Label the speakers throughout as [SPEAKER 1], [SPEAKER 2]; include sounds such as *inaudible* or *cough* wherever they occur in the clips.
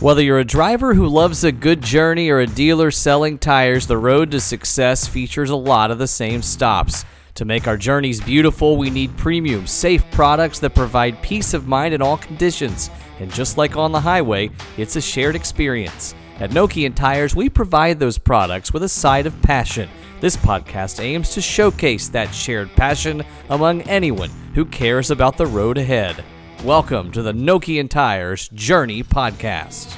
[SPEAKER 1] Whether you're a driver who loves a good journey or a dealer selling tires, the road to success features a lot of the same stops. To make our journeys beautiful, we need premium, safe products that provide peace of mind in all conditions. And just like on the highway, it's a shared experience. At Nokian Tires, we provide those products with a side of passion. This podcast aims to showcase that shared passion among anyone who cares about the road ahead. Welcome to the Nokian Tires Journey Podcast.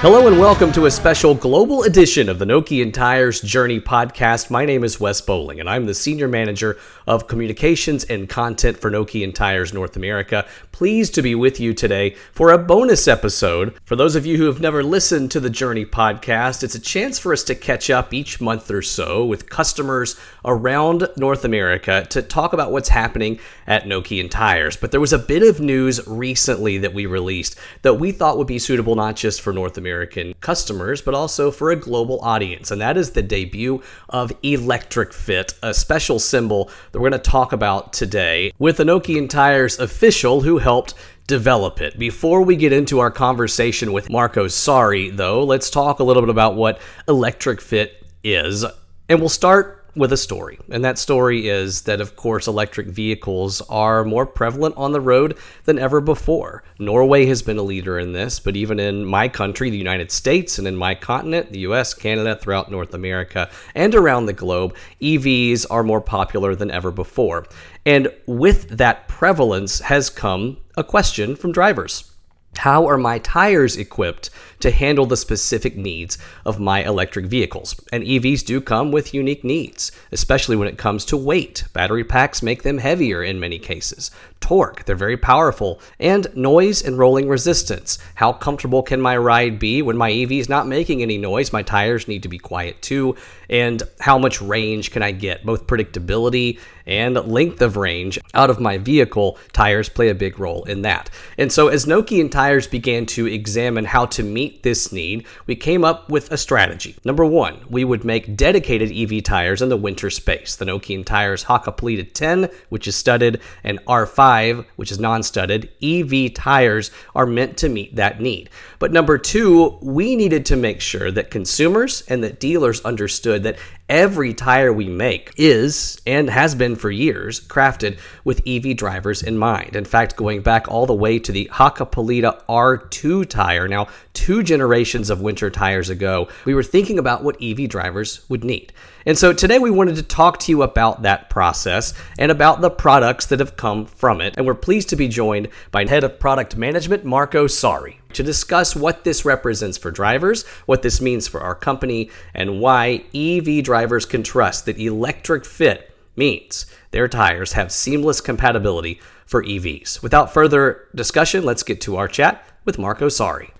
[SPEAKER 1] Hello and welcome to a special global edition of the Nokian Tires Journey podcast. My name is Wes Boling and I'm the Senior Manager of Communications and Content for Nokian Tires North America. Pleased to be with you today for a bonus episode. For those of you who have never listened to the Journey podcast, it's a chance for us to catch up each month or so with customers around North America to talk about what's happening at Nokian Tires. But there was a bit of news recently that we released that we thought would be suitable not just for North America American customers, but also for a global audience. And that is the debut of Electric Fit, a special symbol that we're going to talk about today with Nokian Tires official who helped develop it. Before we get into our conversation with Marko Saari, though, let's talk a little bit about what Electric Fit is. And we'll start with a story. And that story is that, of course, electric vehicles are more prevalent on the road than ever before. Norway has been a leader in this, but even in my country, the United States, and in my continent, the US, Canada, throughout North America, and around the globe, EVs are more popular than ever before. And with that prevalence has come a question from drivers. How are my tires equipped to handle the specific needs of my electric vehicles? And EVs do come with unique needs, especially when it comes to weight. Battery packs make them heavier in many cases. Torque, they're very powerful. And noise and rolling resistance. How comfortable can my ride be when my EV is not making any noise? My tires need to be quiet too. And how much range can I get? Both predictability and length of range out of my vehicle, tires play a big role in that. And so, as Nokian Tires began to examine how to meet this need, we came up with a strategy. Number one, we would make dedicated EV tires in the winter space. The Nokian Tires Hakkapeliitta 10, which is studded, and R5, which is non studded, EV tires are meant to meet that need. But number two, we needed to make sure that consumers and that dealers understood that every tire we make is and has been for years crafted with EV drivers in mind. In fact, going back all the way to the Hakkapeliitta R2 tire, now two generations of winter tires ago, we were thinking about what EV drivers would need. And so today we wanted to talk to you about that process and about the products that have come from it. And we're pleased to be joined by Head of Product Management, Marko Saari, to discuss what this represents for drivers, what this means for our company, and why EV drivers can trust that electric fit means their tires have seamless compatibility for EVs. Without further discussion, let's get to our chat with Marko Saari.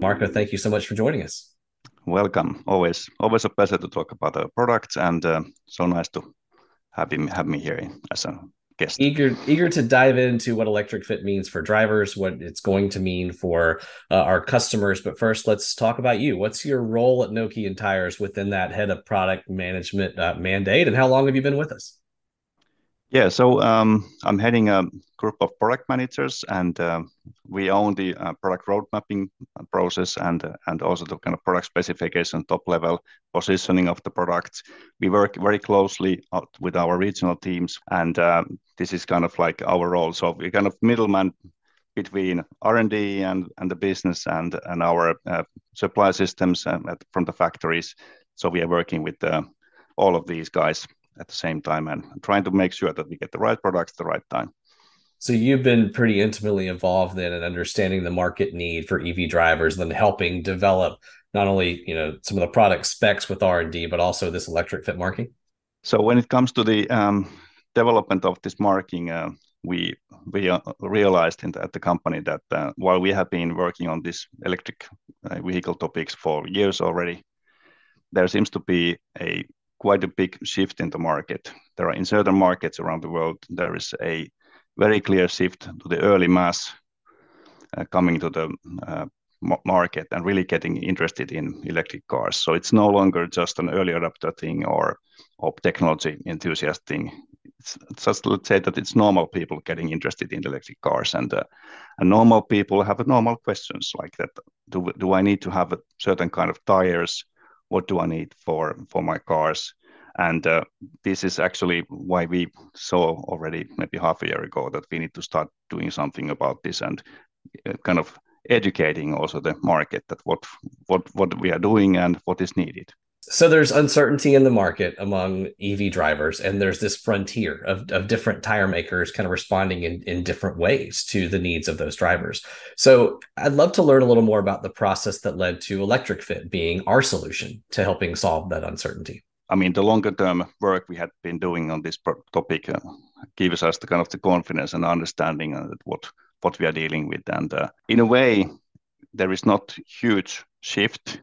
[SPEAKER 1] Marko, thank you so much for joining us.
[SPEAKER 2] Welcome. Always, always a pleasure to talk about the products, and uh, so nice to have him have me here as a guest.
[SPEAKER 1] Eager, eager to dive into what electric fit means for drivers, what it's going to mean for uh, our customers. But first, let's talk about you. What's your role at Nokian Tires within that head of product management uh, mandate, and how long have you been with us?
[SPEAKER 2] Yeah, so um, I'm heading a group of product managers, and uh, we own the uh, product road mapping process and uh, and also the kind of product specification, top level positioning of the products. We work very closely with our regional teams, and uh, this is kind of like our role. So we're kind of middleman between R&D and and the business and and our uh, supply systems uh, from the factories. So we are working with all of these guys at the same time and trying to make sure that we get the right products at the right time.
[SPEAKER 1] So you've been pretty intimately involved then in understanding the market need for EV drivers, and then helping develop not only you know some of the product specs with R and D, but also this electric fit marking.
[SPEAKER 2] So when it comes to the um, development of this marking, uh, we we uh, realized the, at the company that uh, while we have been working on this electric uh, vehicle topics for years already, there seems to be a quite a big shift in the market. There are in certain markets around the world, there is a very clear shift to the early mass uh, coming to the uh, market and really getting interested in electric cars. So it's no longer just an early adopter thing or, technology enthusiast thing. it's just let's say that it's normal people getting interested in electric cars, and uh, normal people have normal questions like that. Do I need to have a certain kind of tires? What do I need for for my cars? And uh, this is actually why we saw already maybe half a year ago that we need to start doing something about this and uh, kind of educating also the market that what what what we are doing and what is needed.
[SPEAKER 1] So there's uncertainty in the market among EV drivers, and there's this frontier of, of different tire makers kind of responding in, in different ways to the needs of those drivers. So I'd love to learn a little more about the process that led to Electric Fit being our solution to helping solve that uncertainty.
[SPEAKER 2] I mean, the longer term work we had been doing on this topic uh, gives us the kind of the confidence and understanding of what what we are dealing with. And uh, in a way, there is not huge shift.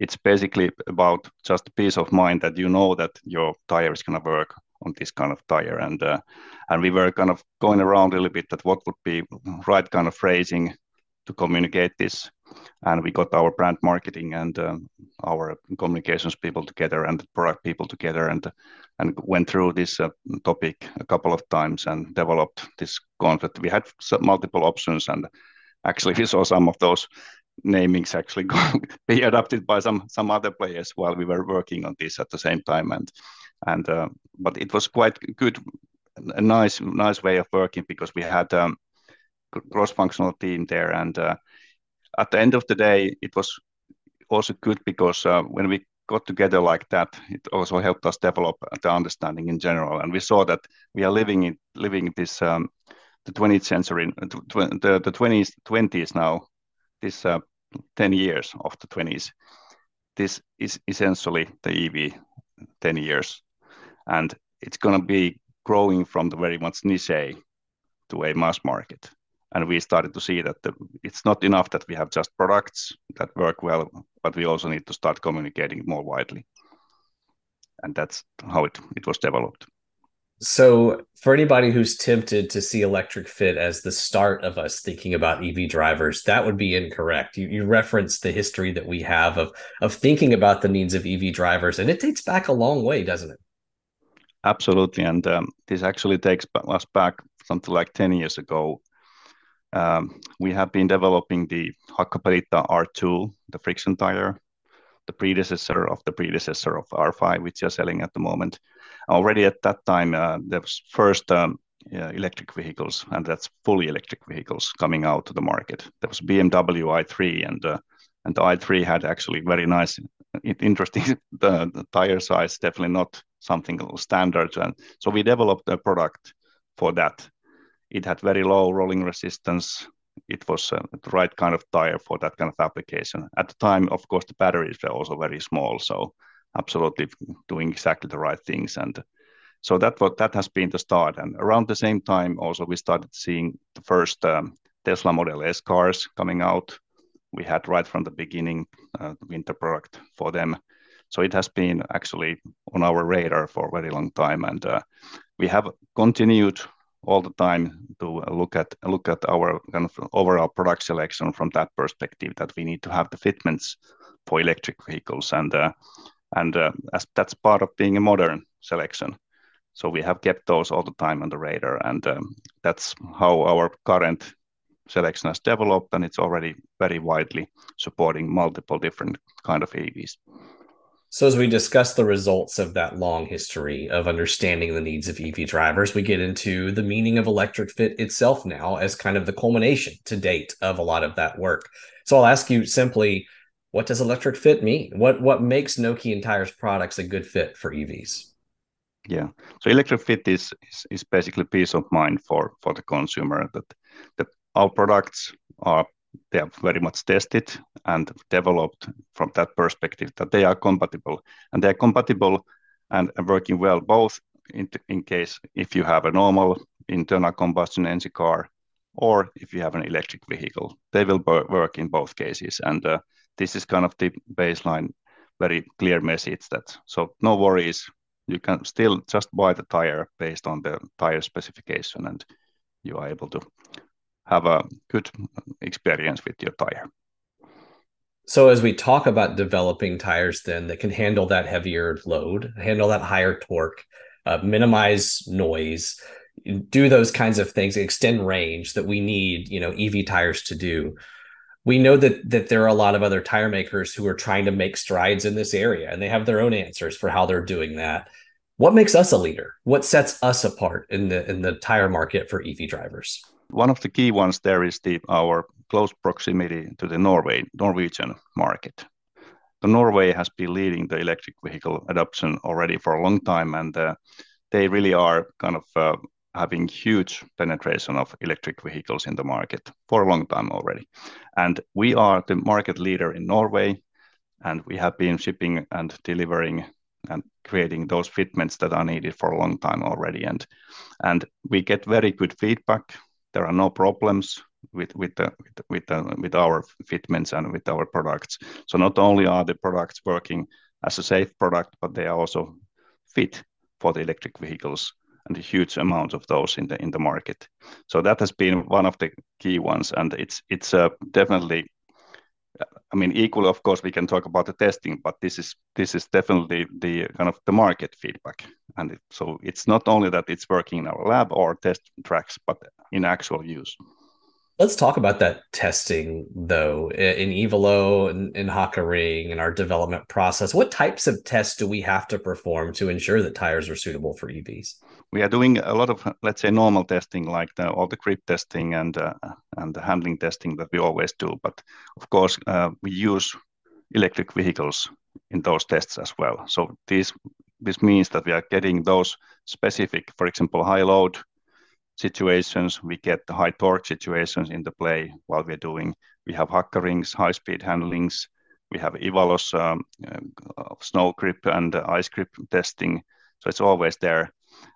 [SPEAKER 2] It's basically about just peace of mind that you know that your tire is going to work on this kind of tire. And uh, and we were kind of going around a little bit that what would be right kind of phrasing to communicate this. And we got our brand marketing and uh, our communications people together and product people together and and went through this uh, topic a couple of times and developed this concept. We had multiple options and actually *laughs* we saw some of those namings actually *laughs* be adopted by some some other players while we were working on this at the same time. And and uh, but it was quite good a nice nice way of working because we had um, cross-functional team there. And uh, at the end of the day it was also good because uh, when we got together like that it also helped us develop the understanding in general. And we saw that we are living in living this um, the 20th century the, the 20s 20s now this uh, 10 years of the 20s this is essentially the ev 10 years and it's going to be growing from the very much niche to a mass market and we started to see that it's not enough that we have just products that work well, but we also need to start communicating more widely. And that's how it was developed.
[SPEAKER 1] So, for anybody who's tempted to see Electric Fit as the start of us thinking about EV drivers, that would be incorrect. You, you referenced the history that we have of of thinking about the needs of EV drivers, and it dates back a long way, doesn't it?
[SPEAKER 2] Absolutely, and um, this actually takes us back something like ten years ago um, we have been developing the Hakkapeliitta R2, the friction tire, the predecessor of the predecessor of R5, which you're selling at the moment. Already at that time, uh, there was first um, electric vehicles, and that's fully electric vehicles coming out to the market. There was BMW i3, and uh, and the i3 had actually very nice, interesting *laughs* the, the tire size, definitely not something standard. And so we developed a product for that it had very low rolling resistance. It was uh, the right kind of tire for that kind of application. At the time, of course, the batteries were also very small, so absolutely doing exactly the right things. And so that what that has been the start. And around the same time, also we started seeing the first um, Tesla Model S cars coming out. We had right from the beginning uh, winter product for them. So it has been actually on our radar for a very long time, and uh, we have continued all the time to look at look at our kind of overall product selection from that perspective that we need to have the fitments for electric vehicles and uh, and uh, as that's part of being a modern selection so we have kept those all the time on the radar and um, that's how our current selection has developed and it's already very widely supporting multiple different kind of EVs.
[SPEAKER 1] So, as we discuss the results of that long history of understanding the needs of EV drivers, we get into the meaning of electric fit itself now as kind of the culmination to date of a lot of that work. So, I'll ask you simply, what does electric fit mean? What what makes Nokian Tires products a good fit for EVs?
[SPEAKER 2] Yeah, so electric fit is is, is basically peace of mind for for the consumer that that our products are they are very much tested and developed from that perspective that they are compatible and they are compatible and, working well both in, in case if you have a normal internal combustion engine car or if you have an electric vehicle they will work in both cases and uh, this is kind of the baseline very clear message that so no worries you can still just buy the tire based on the tire specification and you are able to have a good experience with your tire.
[SPEAKER 1] So as we talk about developing tires then that can handle that heavier load, handle that higher torque, uh, minimize noise, do those kinds of things, extend range that we need, you know, EV tires to do. We know that that there are a lot of other tire makers who are trying to make strides in this area, and they have their own answers for how they're doing that. What makes us a leader? What sets us apart in the in the tire market for EV drivers?
[SPEAKER 2] One of the key ones there is the our close proximity to the Norway Norwegian market. The Norway has been leading the electric vehicle adoption already for a long time, and uh, they really are kind of uh, having huge penetration of electric vehicles in the market for a long time already. And we are the market leader in Norway, and we have been shipping and delivering and creating those fitments that are needed for a long time already. And we get very good feedback. There are no problems with our fitments and with our products. So not only are the products working as a safe product, but they are also fit for the electric vehicles and a huge amount of those in the in the market. So that has been one of the key ones, and it's it's uh, definitely. I mean, equally, of course, we can talk about the testing, but this is this is definitely the kind of the market feedback, and it, so it's not only that it's working in our lab or test tracks, but in actual use.
[SPEAKER 1] Let's talk about that testing, though, in Ivalo and in Hakaring and our development process. What types of tests do we have to perform to ensure that tires are suitable for EVs?
[SPEAKER 2] We are doing a lot of, let's say, normal testing, like the, all the grip testing and uh, and the handling testing that we always do. But of course, uh, we use electric vehicles in those tests as well. So this this means that we are getting those specific, for example, high load situations, we get the high torque situations in the play while we're doing. We have Hakarings, high speed handlings. We have Ivalo's um, uh, snow grip and ice grip testing. So it's always there.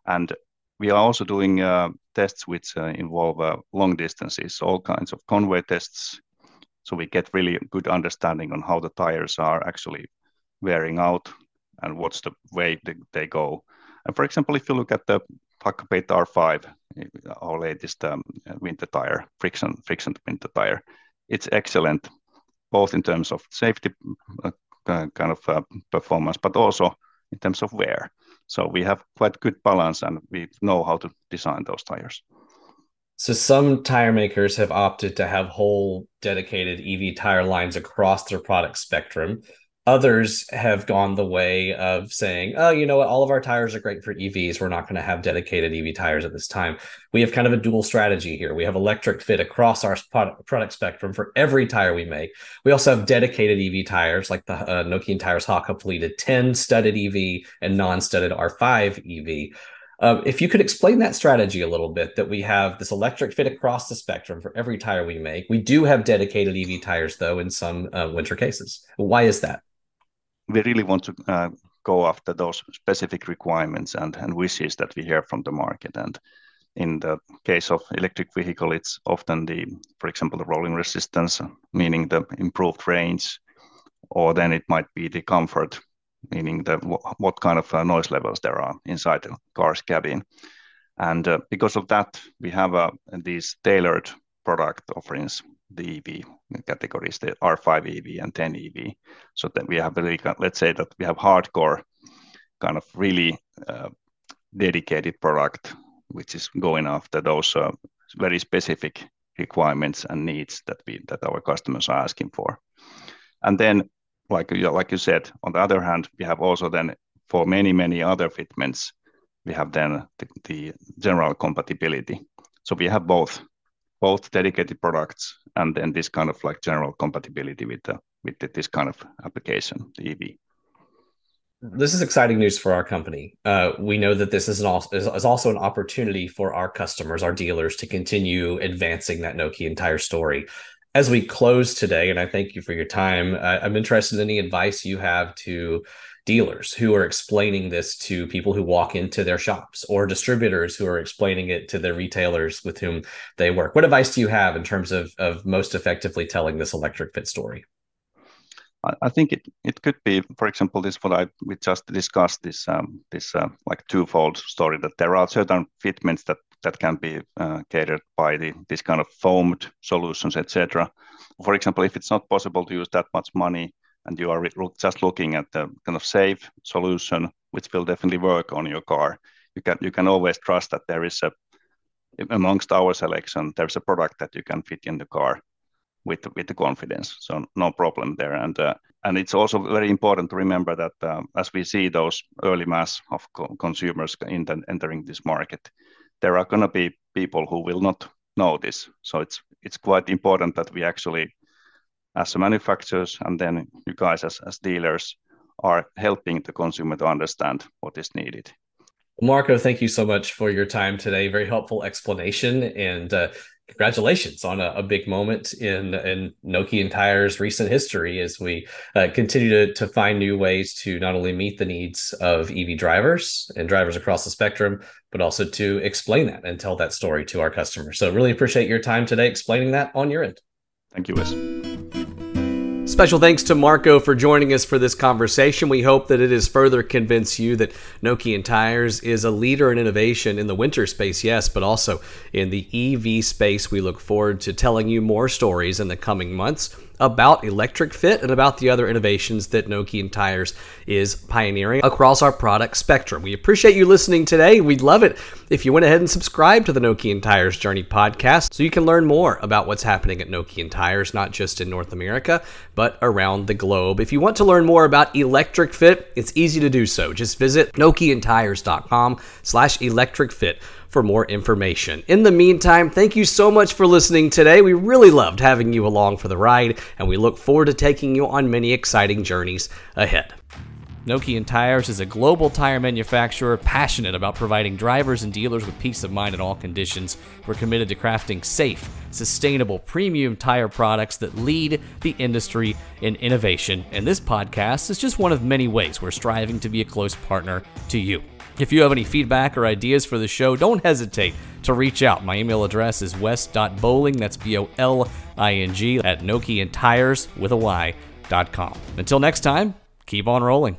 [SPEAKER 2] And we are also doing uh, tests which uh, involve uh, long distances, all kinds of convoy tests. So we get really good understanding on how the tires are actually wearing out and what's the way they, they go. And for example, if you look at the Hakkapeliitta R5, our latest um, winter tire, friction friction winter tire. It's excellent, both in terms of safety uh, kind of uh, performance, but also in terms of wear. So we have quite good balance, and we know how to design those tires.
[SPEAKER 1] So some tire makers have opted to have whole dedicated EV tire lines across their product spectrum. Others have gone the way of saying, oh, you know what, all of our tires are great for EVs. We're not going to have dedicated EV tires at this time. We have kind of a dual strategy here. We have electric fit across our product spectrum for every tire we make. We also have dedicated EV tires like the uh, Nokian Tires Hakkapeliitta 10 studded EV and non studded R5 EV. Uh, if you could explain that strategy a little bit, that we have this electric fit across the spectrum for every tire we make. We do have dedicated EV tires, though, in some uh, winter cases. Why is that?
[SPEAKER 2] We really want to uh, go after those specific requirements and, wishes that we hear from the market. And in the case of electric vehicle, it's often the, for example, the rolling resistance, meaning the improved range, or then it might be the comfort, meaning the what kind of uh, noise levels there are inside the car's cabin. And uh, because of that, we have these tailored product offerings the EV categories, the R5 EV and 10 EV. So that we have really, let's say that we have hardcore kind of really uh, dedicated product, which is going after those uh, very specific requirements and needs that we that our customers are asking for. And then, like like you said, on the other hand, we have also then for many many other fitments, we have then the, the general compatibility. So we have both both dedicated products and then this kind of like general compatibility with the with the, this kind of application, the EV.
[SPEAKER 1] This is exciting news for our company. Uh, we know that this is, an also, is, is also an opportunity for our customers, our dealers, to continue advancing that Nokian Tires story. As we close today, and I thank you for your time, uh, I'm interested in any advice you have to dealers who are explaining this to people who walk into their shops or distributors who are explaining it to the retailers with whom they work. What advice do you have in terms of, of most effectively telling this electric fit story?
[SPEAKER 2] I think it, it could be, for example, this what I we just discussed this um, this uh, like twofold story that there are certain fitments that that can be uh, catered by the this kind of foamed solutions, etc. For example, if it's not possible to use that much money and you are just looking at the kind of safe solution, which will definitely work on your car, you can you can always trust that there is a amongst our selection there's a product that you can fit in the car with with the confidence. So no problem there. And uh, and it's also very important to remember that uh, as we see those early mass of co- consumers entering this market, there are going to be people who will not know this. So it's it's quite important that we actually, as manufacturers, and then you guys as as dealers, are helping the consumer to understand what is needed.
[SPEAKER 1] Marko, thank you so much for your time today. Very helpful explanation, and uh, congratulations on a, a, big moment in in Nokian Tires' recent history as we uh, continue to, to find new ways to not only meet the needs of EV drivers and drivers across the spectrum, but also to explain that and tell that story to our customers. So, really appreciate your time today explaining that on your end.
[SPEAKER 2] Thank you, Wes.
[SPEAKER 1] Special thanks to Marko for joining us for this conversation. We hope that it has further convinced you that Nokian Tires is a leader in innovation in the winter space, yes, but also in the EV space. We look forward to telling you more stories in the coming months about electric fit and about the other innovations that Nokian Tires is pioneering across our product spectrum. We appreciate you listening today. We'd love it if you went ahead and subscribed to the Nokian Tires Journey podcast so you can learn more about what's happening at Nokian Tires, not just in North America, but around the globe. If you want to learn more about electric fit, it's easy to do so. Just visit nokiantires.com slash electric fit for more information. In the meantime, thank you so much for listening today. We really loved having you along for the ride, and we look forward to taking you on many exciting journeys ahead. Nokian Tires is a global tire manufacturer passionate about providing drivers and dealers with peace of mind in all conditions. We're committed to crafting safe, sustainable, premium tire products that lead the industry in innovation. And this podcast is just one of many ways we're striving to be a close partner to you. If you have any feedback or ideas for the show, don't hesitate to reach out. My email address is wes.boling, that's B O L I N G, at Nokian Tires with a Y.com. Until next time, keep on rolling.